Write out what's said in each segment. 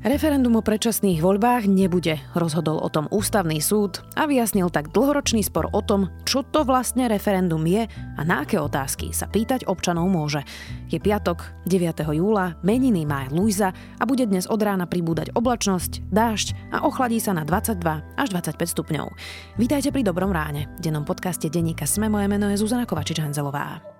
Referendum o predčasných voľbách nebude, rozhodol o tom ústavný súd a vyjasnil tak dlhoročný spor o tom, čo to vlastne referendum je a na aké otázky sa pýtať občanov môže. Je piatok, 9. júla, meniny má Luisa a bude dnes od rána pribúdať oblačnosť, dážď a ochladí sa na 22 až 25 stupňov. Vítajte pri Dobrom ráne. Dennom podcaste denníka Sme moje meno je Zuzana Kovačič-Hanzelová.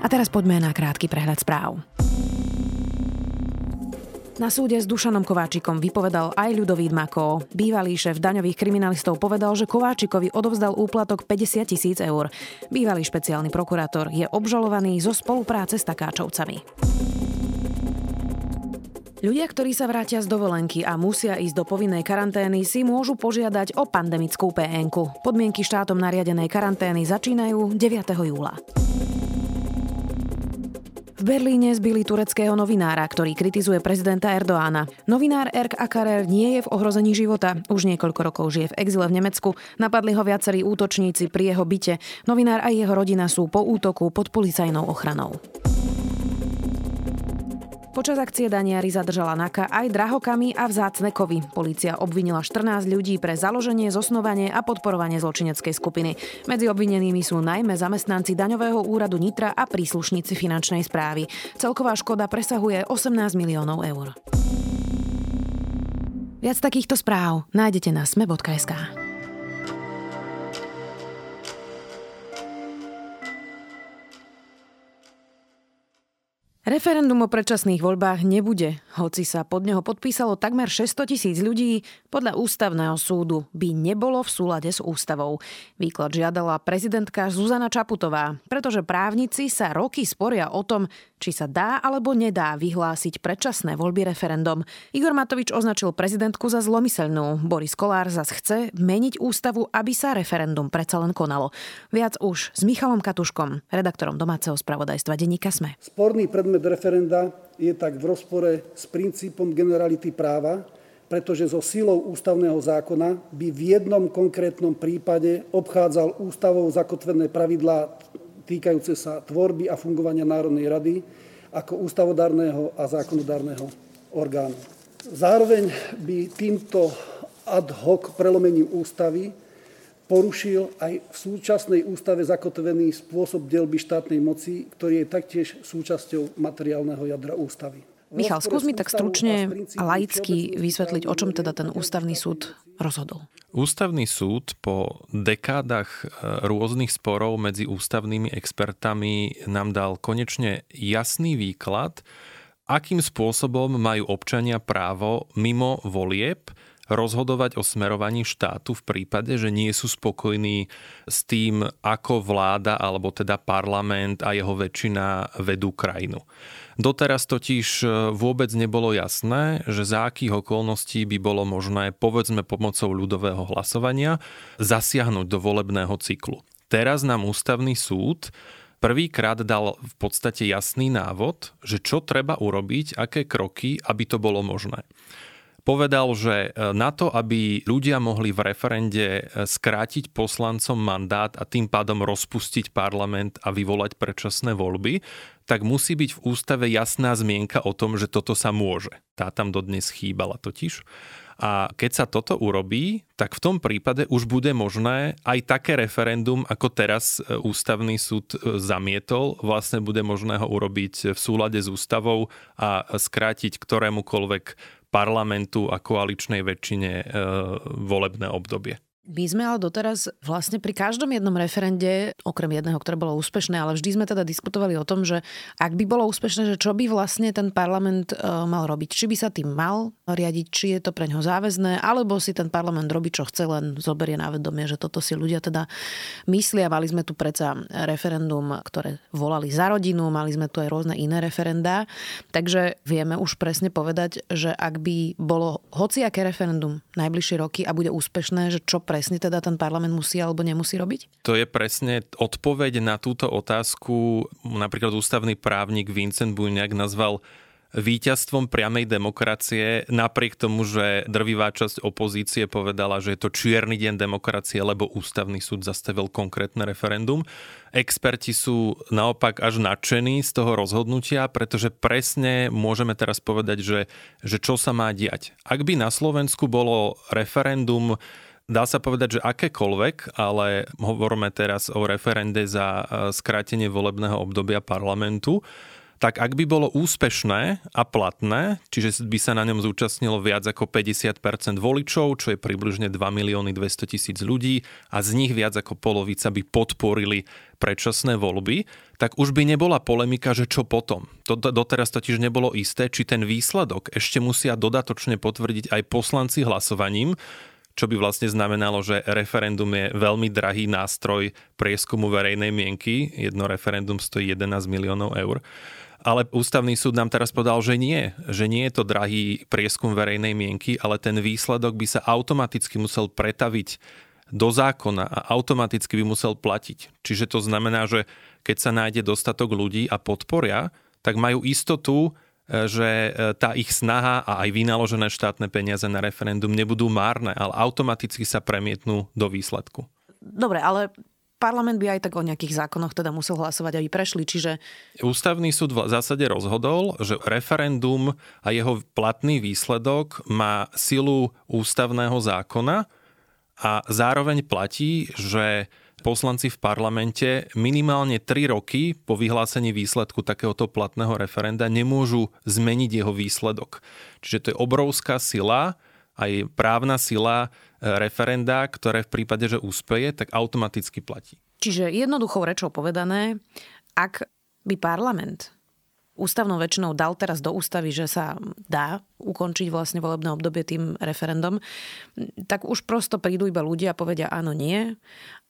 A teraz poďme na krátky prehľad správ. Na súde s Dušanom Kováčikom vypovedal aj Ľudovít Mako. Bývalý šéf daňových kriminalistov povedal, že Kováčikovi odovzdal úplatok 50 tisíc eur. Bývalý špeciálny prokurátor je obžalovaný zo spolupráce s takáčovcami. Ľudia, ktorí sa vrátia z dovolenky a musia ísť do povinnej karantény, si môžu požiadať o pandemickú PN. Podmienky štátom nariadenej karantény začínajú 9. júla. V Berlíne zbili tureckého novinára, ktorý kritizuje prezidenta Erdoána. Novinár Erk Akarer nie je v ohrození života. Už niekoľko rokov žije v exile v Nemecku. Napadli ho viacerí útočníci pri jeho byte. Novinár a jeho rodina sú po útoku pod policajnou ochranou. Počas akcie Daniari zadržala NAKA aj drahokamy a vzácne kovy. Polícia obvinila 14 ľudí pre založenie, zosnovanie a podporovanie zločineckej skupiny. Medzi obvinenými sú najmä zamestnanci daňového úradu Nitra a príslušníci finančnej správy. Celková škoda presahuje 18 miliónov eur. Viac takýchto správ nájdete na sme.sk. Referendum o predčasných voľbách nebude, hoci sa pod neho podpísalo takmer 600 tisíc ľudí, podľa ústavného súdu by nebolo v súlade s ústavou. Výklad žiadala prezidentka Zuzana Čaputová, pretože právnici sa roky sporia o tom, či sa dá alebo nedá vyhlásiť predčasné voľby referendum. Igor Matovič označil prezidentku za zlomyselnú. Boris Kolár zas chce meniť ústavu, aby sa referendum predsa len konalo. Viac už s Michalom Katuškom, redaktorom domáceho spravodajstva denníka Sme. Sporný predmet referenda je tak v rozpore s princípom generality práva, pretože so silou ústavného zákona by v jednom konkrétnom prípade obchádzal ústavou zakotvené pravidlá týkajúce sa tvorby a fungovania Národnej rady ako ústavodárneho a zákonodárneho orgánu. Zároveň by týmto ad hoc prelomením ústavy porušil aj v súčasnej ústave zakotvený spôsob delby štátnej moci, ktorý je taktiež súčasťou materiálneho jadra ústavy. Michal, skús mi tak stručne a laicky vysvetliť, o čom teda ten ústavný súd rozhodol. Ústavný súd po dekádach e, rôznych sporov medzi ústavnými expertami nám dal konečne jasný výklad, akým spôsobom majú občania právo mimo volieb rozhodovať o smerovaní štátu v prípade, že nie sú spokojní s tým, ako vláda alebo teda parlament a jeho väčšina vedú krajinu. Doteraz totiž e, vôbec nebolo jasné, že za akých okolností by bolo možné, povedzme pomocou ľudového hlasovania, zasiahnuť do volebného cyklu. Teraz nám ústavný súd prvýkrát dal v podstate jasný návod, že čo treba urobiť, aké kroky, aby to bolo možné povedal, že e, na to, aby ľudia mohli v referende e, skrátiť poslancom mandát a tým pádom rozpustiť parlament a vyvolať predčasné voľby, tak musí byť v ústave jasná zmienka o tom, že toto sa môže. Tá tam dodnes chýbala totiž. A keď sa toto urobí, tak v tom prípade už bude možné aj také referendum, ako teraz e, ústavný súd zamietol, vlastne bude možné ho urobiť v súlade s ústavou a skrátiť ktorémukoľvek parlamentu a koaličnej väčšine e, volebné obdobie. My sme ale doteraz vlastne pri každom jednom referende, okrem jedného, ktoré bolo úspešné, ale vždy sme teda diskutovali o tom, že ak by bolo úspešné, že čo by vlastne ten parlament e, mal robiť. Či by sa tým mal riadiť, či je to pre ňo záväzné, alebo si ten parlament robí, čo chce, len zoberie na vedomie, že toto si ľudia teda myslia. Mali sme tu predsa referendum, ktoré volali za rodinu, mali sme tu aj rôzne iné referendá. Takže vieme už presne povedať, že ak by bolo hociaké referendum najbližšie roky a bude úspešné, že čo pre presne teda ten parlament musí alebo nemusí robiť? To je presne odpoveď na túto otázku. Napríklad ústavný právnik Vincent Bujňák nazval víťazstvom priamej demokracie, napriek tomu, že drvivá časť opozície povedala, že je to čierny deň demokracie, lebo ústavný súd zastavil konkrétne referendum. Experti sú naopak až nadšení z toho rozhodnutia, pretože presne môžeme teraz povedať, že, že čo sa má diať. Ak by na Slovensku bolo referendum Dá sa povedať, že akékoľvek, ale hovoríme teraz o referende za e, skrátenie volebného obdobia parlamentu, tak ak by bolo úspešné a platné, čiže by sa na ňom zúčastnilo viac ako 50% voličov, čo je približne 2 milióny 200 tisíc ľudí a z nich viac ako polovica by podporili predčasné voľby, tak už by nebola polemika, že čo potom. To doteraz totiž nebolo isté, či ten výsledok ešte musia dodatočne potvrdiť aj poslanci hlasovaním, čo by vlastne znamenalo, že referendum je veľmi drahý nástroj prieskumu verejnej mienky. Jedno referendum stojí 11 miliónov eur. Ale ústavný súd nám teraz povedal, že nie, že nie je to drahý prieskum verejnej mienky, ale ten výsledok by sa automaticky musel pretaviť do zákona a automaticky by musel platiť. Čiže to znamená, že keď sa nájde dostatok ľudí a podporia, tak majú istotu, že e, tá ich snaha a aj vynaložené štátne peniaze na referendum nebudú márne, ale automaticky sa premietnú do výsledku. Dobre, ale parlament by aj tak o nejakých zákonoch teda musel hlasovať, aby prešli, čiže... Ústavný súd v zásade rozhodol, že referendum a jeho platný výsledok má silu ústavného zákona a zároveň platí, že poslanci v parlamente minimálne 3 roky po vyhlásení výsledku takéhoto platného referenda nemôžu zmeniť jeho výsledok. Čiže to je obrovská sila, aj právna sila e, referenda, ktoré v prípade, že úspeje, tak automaticky platí. Čiže jednoduchou rečou povedané, ak by parlament ústavnou väčšinou dal teraz do ústavy, že sa dá ukončiť vlastne volebné obdobie tým referendum, tak už prosto prídu iba ľudia a povedia áno, nie.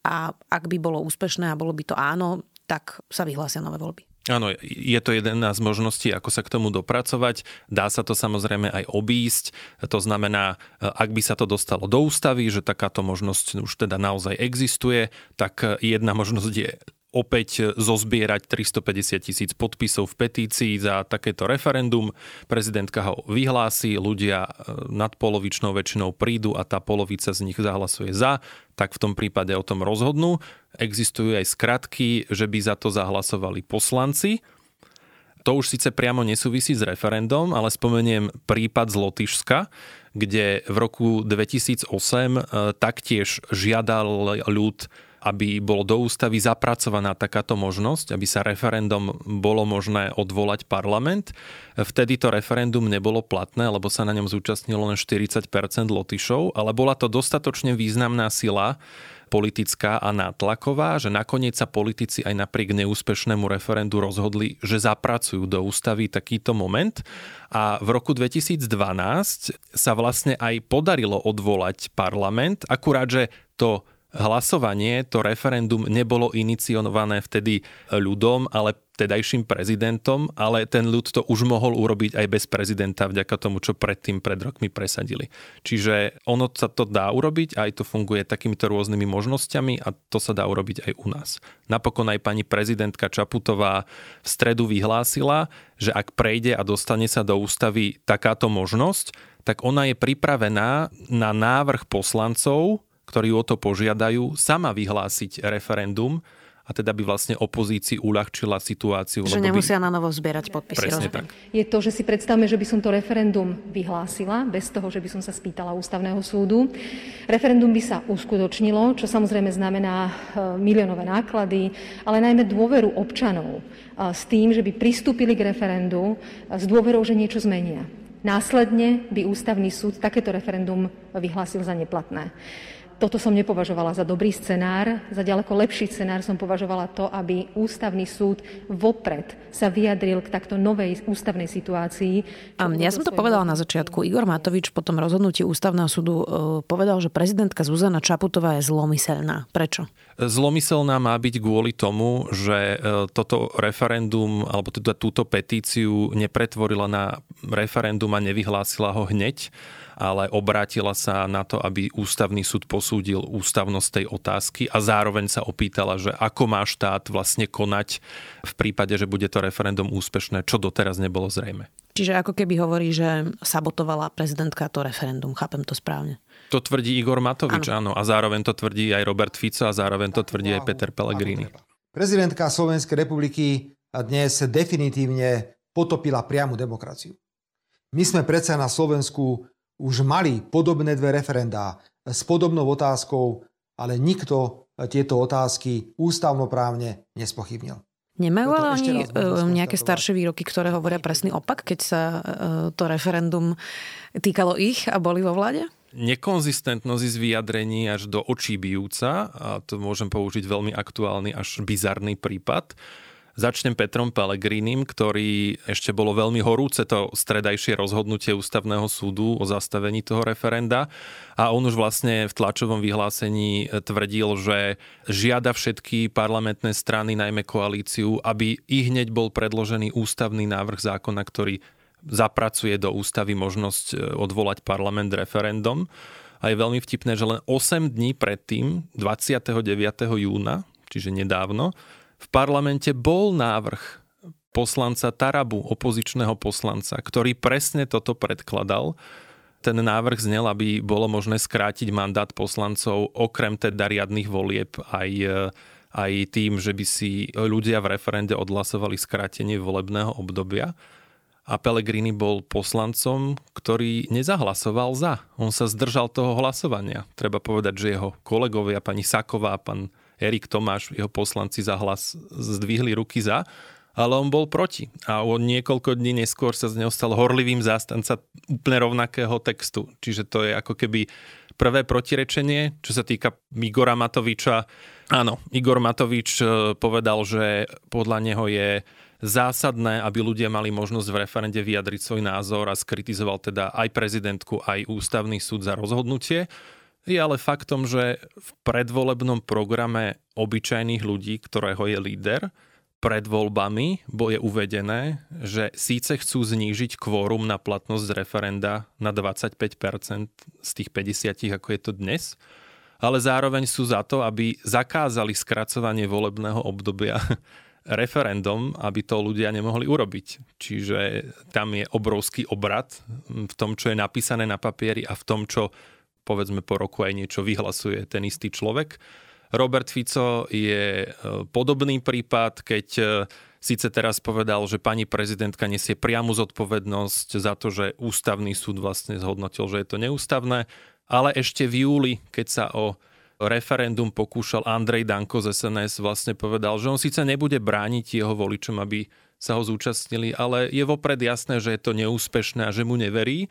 A ak by bolo úspešné a bolo by to áno, tak sa vyhlásia nové voľby. Áno, je to jedna z možností, ako sa k tomu dopracovať. Dá sa to samozrejme aj obísť. To znamená, ak by sa to dostalo do ústavy, že takáto možnosť už teda naozaj existuje, tak jedna možnosť je opäť zozbierať 350 tisíc podpisov v petícii za takéto referendum. Prezidentka ho vyhlási, ľudia e, nadpolovičnou väčšinou prídu a tá polovica z nich zahlasuje za, tak v tom prípade o tom rozhodnú. Existujú aj skratky, že by za to zahlasovali poslanci. To už síce priamo nesúvisí s referendum, ale spomeniem prípad z Lotyšska, kde v roku 2008 e, taktiež žiadal ľud aby bolo do ústavy zapracovaná takáto možnosť, aby sa referendum bolo možné odvolať parlament. Vtedy to referendum nebolo platné, lebo sa na ňom zúčastnilo len 40% Lotyšov, ale bola to dostatočne významná sila, politická a nátlaková, že nakoniec sa politici aj napriek neúspešnému referendu rozhodli, že zapracujú do ústavy takýto moment. A v roku 2012 sa vlastne aj podarilo odvolať parlament, akurát, že to hlasovanie, to referendum nebolo iniciované vtedy ľudom, ale tedajším prezidentom, ale ten ľud to už mohol urobiť aj bez prezidenta vďaka tomu, čo predtým pred rokmi presadili. Čiže ono sa to dá urobiť, aj to funguje takýmito rôznymi možnosťami a to sa dá urobiť aj u nás. Napokon aj pani prezidentka Čaputová v stredu vyhlásila, že ak prejde a dostane sa do ústavy takáto možnosť, tak ona je pripravená na návrh poslancov, ktorí o to požiadajú, sama vyhlásiť referendum a teda by vlastne opozícii uľahčila situáciu. Že nemusia by... na novo zbierať podpisy. Presne tak. Je to, že si predstavme, že by som to referendum vyhlásila, bez toho, že by som sa spýtala ústavného súdu. Referendum by sa uskutočnilo, čo samozrejme znamená e, miliónové náklady, ale najmä dôveru občanov e, s tým, že by pristúpili k referendu e, s dôverou, že niečo zmenia. Následne by ústavný súd takéto referendum vyhlásil za neplatné. toto som nepovažovala za dobrý scenár. Za ďaleko lepší scenár som považovala to, aby ústavný súd vopred sa vyjadril k takto novej ústavnej situácii. A ja som to povedala na začiatku. Igor Matovič po tom rozhodnutí ústavného súdu e, povedal, že prezidentka Zuzana Čaputová je zlomyselná. Prečo? Zlomyselná má byť kvôli tomu, že e, toto referendum alebo teda túto petíciu nepretvorila na referendum a nevyhlásila ho hneď ale obrátila sa na to, aby ústavný súd posúdil ústavnosť tej otázky a zároveň sa opýtala, že ako má štát vlastne konať v prípade, že bude to referendum úspešné, čo doteraz nebolo zrejme. Čiže ako keby hovorí, že sabotovala prezidentka to referendum. Chápem to správne. To tvrdí Igor Matovič, áno. áno. A zároveň to tvrdí aj Robert Fico a zároveň to tvrdí aj Peter Pellegrini. Prezidentka Slovenskej republiky dnes definitívne potopila priamu demokraciu. My sme predsa na Slovensku už mali podobné dve referendá s podobnou otázkou, ale nikto tieto otázky ústavnoprávne nespochybnil. Nemajú ale oni e, nejaké staršie výroky, ktoré hovoria presný opak, keď sa e, to referendum týkalo ich a boli vo vláde? Nekonzistentnosť z vyjadrení až do očí bijúca, a to môžem použiť veľmi aktuálny až bizarný prípad, Začnem Petrom Pelegrinim, ktorý ešte bolo veľmi horúce to stredajšie rozhodnutie ústavného súdu o zastavení toho referenda a on už vlastne v tlačovom vyhlásení tvrdil, že žiada všetky parlamentné strany, najmä koalíciu, aby i hneď bol predložený ústavný návrh zákona, ktorý zapracuje do ústavy možnosť e, odvolať parlament referendum. A je veľmi vtipné, že len 8 dní predtým, 29. júna, čiže nedávno, v parlamente bol návrh poslanca Tarabu, opozičného poslanca, ktorý presne toto predkladal. Ten návrh znel, aby bolo možné skrátiť mandát poslancov okrem teda riadnych volieb aj, aj tým, že by si ľudia v referende odhlasovali skrátenie volebného obdobia. A Pellegrini bol poslancom, ktorý nezahlasoval za. On sa zdržal toho hlasovania. Treba povedať, že jeho kolegovia, pani Saková, pán Erik Tomáš, jeho poslanci za hlas zdvihli ruky za, ale on bol proti. A on niekoľko dní neskôr sa z neho stal horlivým zástanca úplne rovnakého textu. Čiže to je ako keby prvé protirečenie, čo sa týka Igora Matoviča. Áno, Igor Matovič e, povedal, že podľa neho je zásadné, aby ľudia mali možnosť v referende vyjadriť svoj názor a skritizoval teda aj prezidentku, aj ústavný súd za rozhodnutie. Je ale faktom, že v predvolebnom programe obyčajných ľudí, ktorého je líder, pred voľbami je uvedené, že síce chcú znížiť kvórum na platnosť referenda na 25% z tých 50, ako je to dnes, ale zároveň sú za to, aby zakázali skracovanie volebného obdobia referendum, aby to ľudia nemohli urobiť. Čiže tam je obrovský obrad v tom, čo je napísané na papieri a v tom, čo povedzme po roku aj niečo vyhlasuje ten istý človek. Robert Fico je e, podobný prípad, keď e, síce teraz povedal, že pani prezidentka nesie priamu zodpovednosť za to, že ústavný súd vlastne zhodnotil, že je to neústavné, ale ešte v júli, keď sa o referendum pokúšal Andrej Danko z SNS, vlastne povedal, že on síce nebude brániť jeho voličom, aby sa ho zúčastnili, ale je vopred jasné, že je to neúspešné a že mu neverí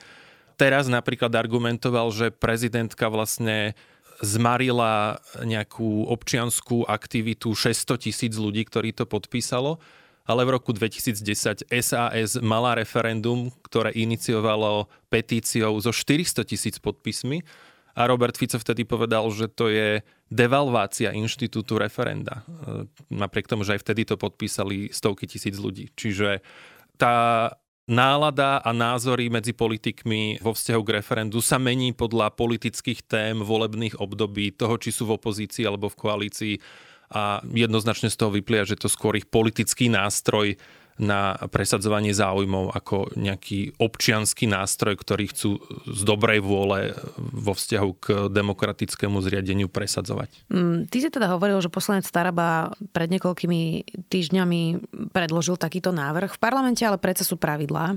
teraz napríklad argumentoval, že prezidentka vlastne zmarila nejakú občianskú aktivitu 600 tisíc ľudí, ktorí to podpísalo, ale v roku 2010 SAS mala referendum, ktoré iniciovalo petíciou so 400 tisíc podpismi a Robert Fico vtedy povedal, že to je devalvácia inštitútu referenda. Napriek tomu, že aj vtedy to podpísali stovky tisíc ľudí. Čiže tá nálada a názory medzi politikmi vo vzťahu k referendu sa mení podľa politických tém, volebných období, toho, či sú v opozícii alebo v koalícii. A jednoznačne z toho vyplia, že to skôr ich politický nástroj na presadzovanie záujmov ako nejaký občianský nástroj, ktorý chcú z dobrej vôle vo vzťahu k demokratickému zriadeniu presadzovať. Mm, ty si teda hovoril, že poslanec Staraba pred niekoľkými týždňami predložil takýto návrh. V parlamente ale predsa sú pravidlá,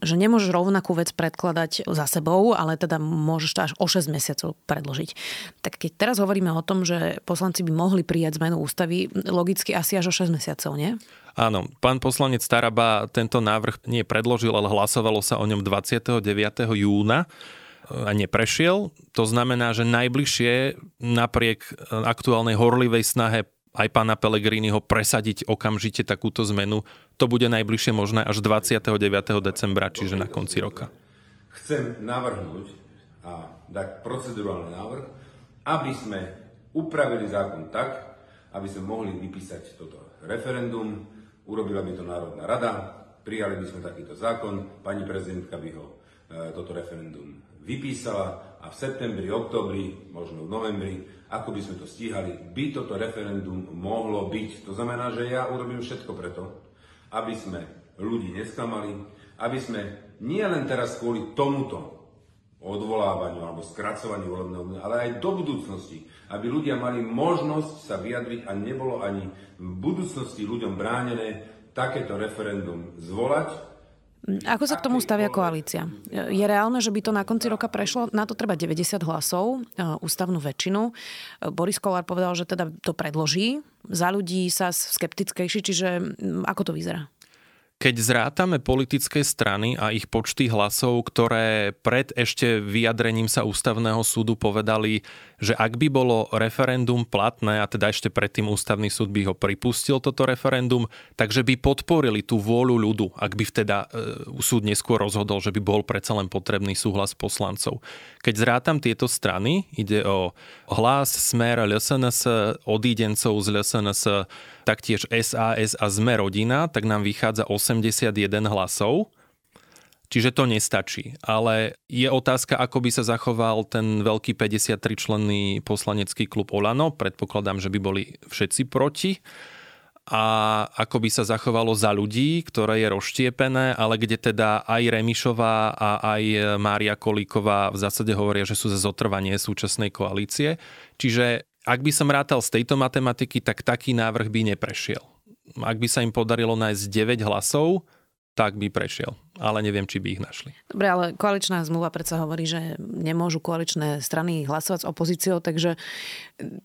že nemôžeš rovnakú vec predkladať za sebou, ale teda môžeš to až o 6 mesiacov predložiť. Tak keď teraz hovoríme o tom, že poslanci by mohli prijať zmenu ústavy, logicky asi až o 6 mesiacov, nie? Áno, pán poslanec Staraba tento návrh nie predložil, ale hlasovalo sa o ňom 29. júna. a neprešiel. To znamená, že najbližšie napriek aktuálnej horlivej snahe aj pána Pellegriniho presadiť okamžite takúto zmenu, to bude najbližšie možné až 29. decembra, čiže na konci roka. Chcem navrhnúť a dať procedurálny návrh, aby sme upravili zákon tak, aby sme mohli vypísať toto referendum, urobila by to Národná rada, prijali by sme takýto zákon, pani prezidentka by ho e, toto referendum vypísala a v septembri, oktobri, možno v novembri, ako by sme to stíhali, by toto referendum mohlo byť. To znamená, že ja urobím všetko preto, aby sme ľudí nesklamali, aby sme nie len teraz kvôli tomuto odvolávaniu alebo skracovaniu volebného ale aj do budúcnosti, aby ľudia mali možnosť sa vyjadriť a nebolo ani v budúcnosti ľuďom bránené takéto referendum zvolať, ako sa k tomu stavia koalícia? Je reálne, že by to na konci roka prešlo? Na to treba 90 hlasov, e, ústavnú väčšinu. E, Boris Kolár povedal, že teda to predloží. Za ľudí sa skeptickejší, čiže ako to vyzerá? Keď zrátame politické strany a ich počty hlasov, ktoré pred ešte vyjadrením sa ústavného súdu povedali, že ak by bolo referendum platné, a teda ešte predtým ústavný súd by ho pripustil toto referendum, takže by podporili tú vôľu ľudu, ak by teda e, súd neskôr rozhodol, že by bol predsa len potrebný súhlas poslancov. Keď zrátam tieto strany, ide o hlas, smer, LSNS, odídencov z LSNS, taktiež SAS a sme rodina, tak nám vychádza 81 hlasov. Čiže to nestačí. Ale je otázka, ako by sa zachoval ten veľký 53-členný poslanecký klub Olano. Predpokladám, že by boli všetci proti. A ako by sa zachovalo za ľudí, ktoré je rozštiepené, ale kde teda aj Remišová a aj Mária Kolíková v zásade hovoria, že sú za zotrvanie súčasnej koalície. Čiže ak by som rátal z tejto matematiky, tak taký návrh by neprešiel. Ak by sa im podarilo nájsť 9 hlasov, tak by prešiel. Ale neviem, či by ich našli. Dobre, ale koaličná zmluva predsa hovorí, že nemôžu koaličné strany hlasovať s opozíciou, takže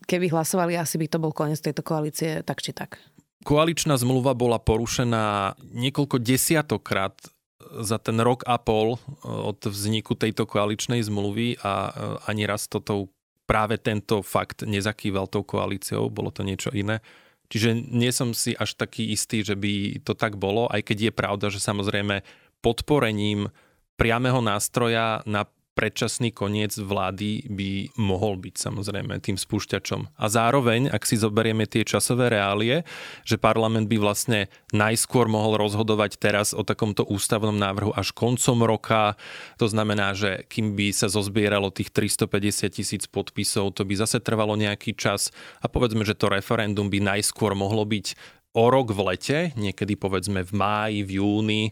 keby hlasovali, asi by to bol koniec tejto koalície tak či tak. Koaličná zmluva bola porušená niekoľko desiatokrát za ten rok a pol od vzniku tejto koaličnej zmluvy a ani raz toto práve tento fakt nezakýval tou koalíciou, bolo to niečo iné. Čiže nie som si až taký istý, že by to tak bolo, aj keď je pravda, že samozrejme podporením priameho nástroja na predčasný koniec vlády by mohol byť samozrejme tým spúšťačom. A zároveň, ak si zoberieme tie časové reálie, že parlament by vlastne najskôr mohol rozhodovať teraz o takomto ústavnom návrhu až koncom roka, to znamená, že kým by sa zozbieralo tých 350 tisíc podpisov, to by zase trvalo nejaký čas a povedzme, že to referendum by najskôr mohlo byť o rok v lete, niekedy povedzme v máji, v júni,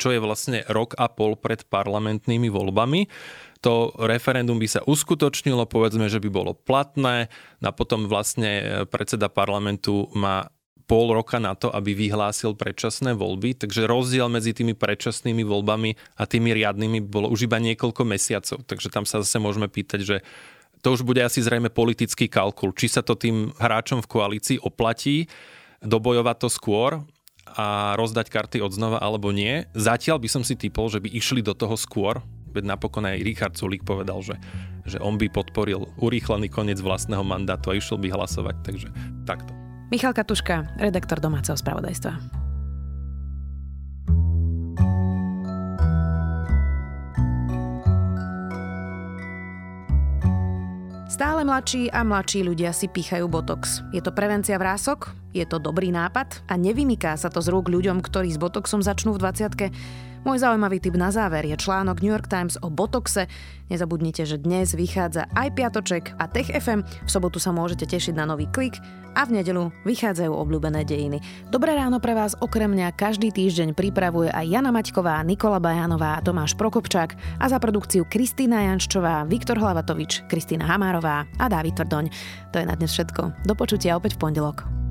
čo je vlastne rok a pol pred parlamentnými voľbami. To referendum by sa uskutočnilo, povedzme, že by bolo platné a potom vlastne predseda parlamentu má pol roka na to, aby vyhlásil predčasné voľby, takže rozdiel medzi tými predčasnými voľbami a tými riadnymi bolo už iba niekoľko mesiacov. Takže tam sa zase môžeme pýtať, že to už bude asi zrejme politický kalkul, či sa to tým hráčom v koalícii oplatí, dobojovať to skôr a rozdať karty od znova alebo nie. Zatiaľ by som si typol, že by išli do toho skôr, veď napokon aj Richard Sulík povedal, že, že on by podporil urýchlený koniec vlastného mandátu a išiel by hlasovať, takže takto. Michal Katuška, redaktor domáceho spravodajstva. Stále mladší a mladší ľudia si pýchajú botox. Je to prevencia vrások? Je to dobrý nápad? A nevymyká sa to z rúk ľuďom, ktorí s botoxom začnú v 20 môj zaujímavý tip na záver je článok New York Times o botoxe. Nezabudnite, že dnes vychádza aj Piatoček a Tech FM. V sobotu sa môžete tešiť na nový klik a v nedelu vychádzajú obľúbené dejiny. Dobré ráno pre vás okrem mňa každý týždeň pripravuje aj Jana Maťková, Nikola Bajanová, Tomáš Prokopčák a za produkciu Kristýna Janččová, Viktor Hlavatovič, Kristýna Hamárová a Dávid Tvrdoň. To je na dnes všetko. Do počutia opäť v pondelok.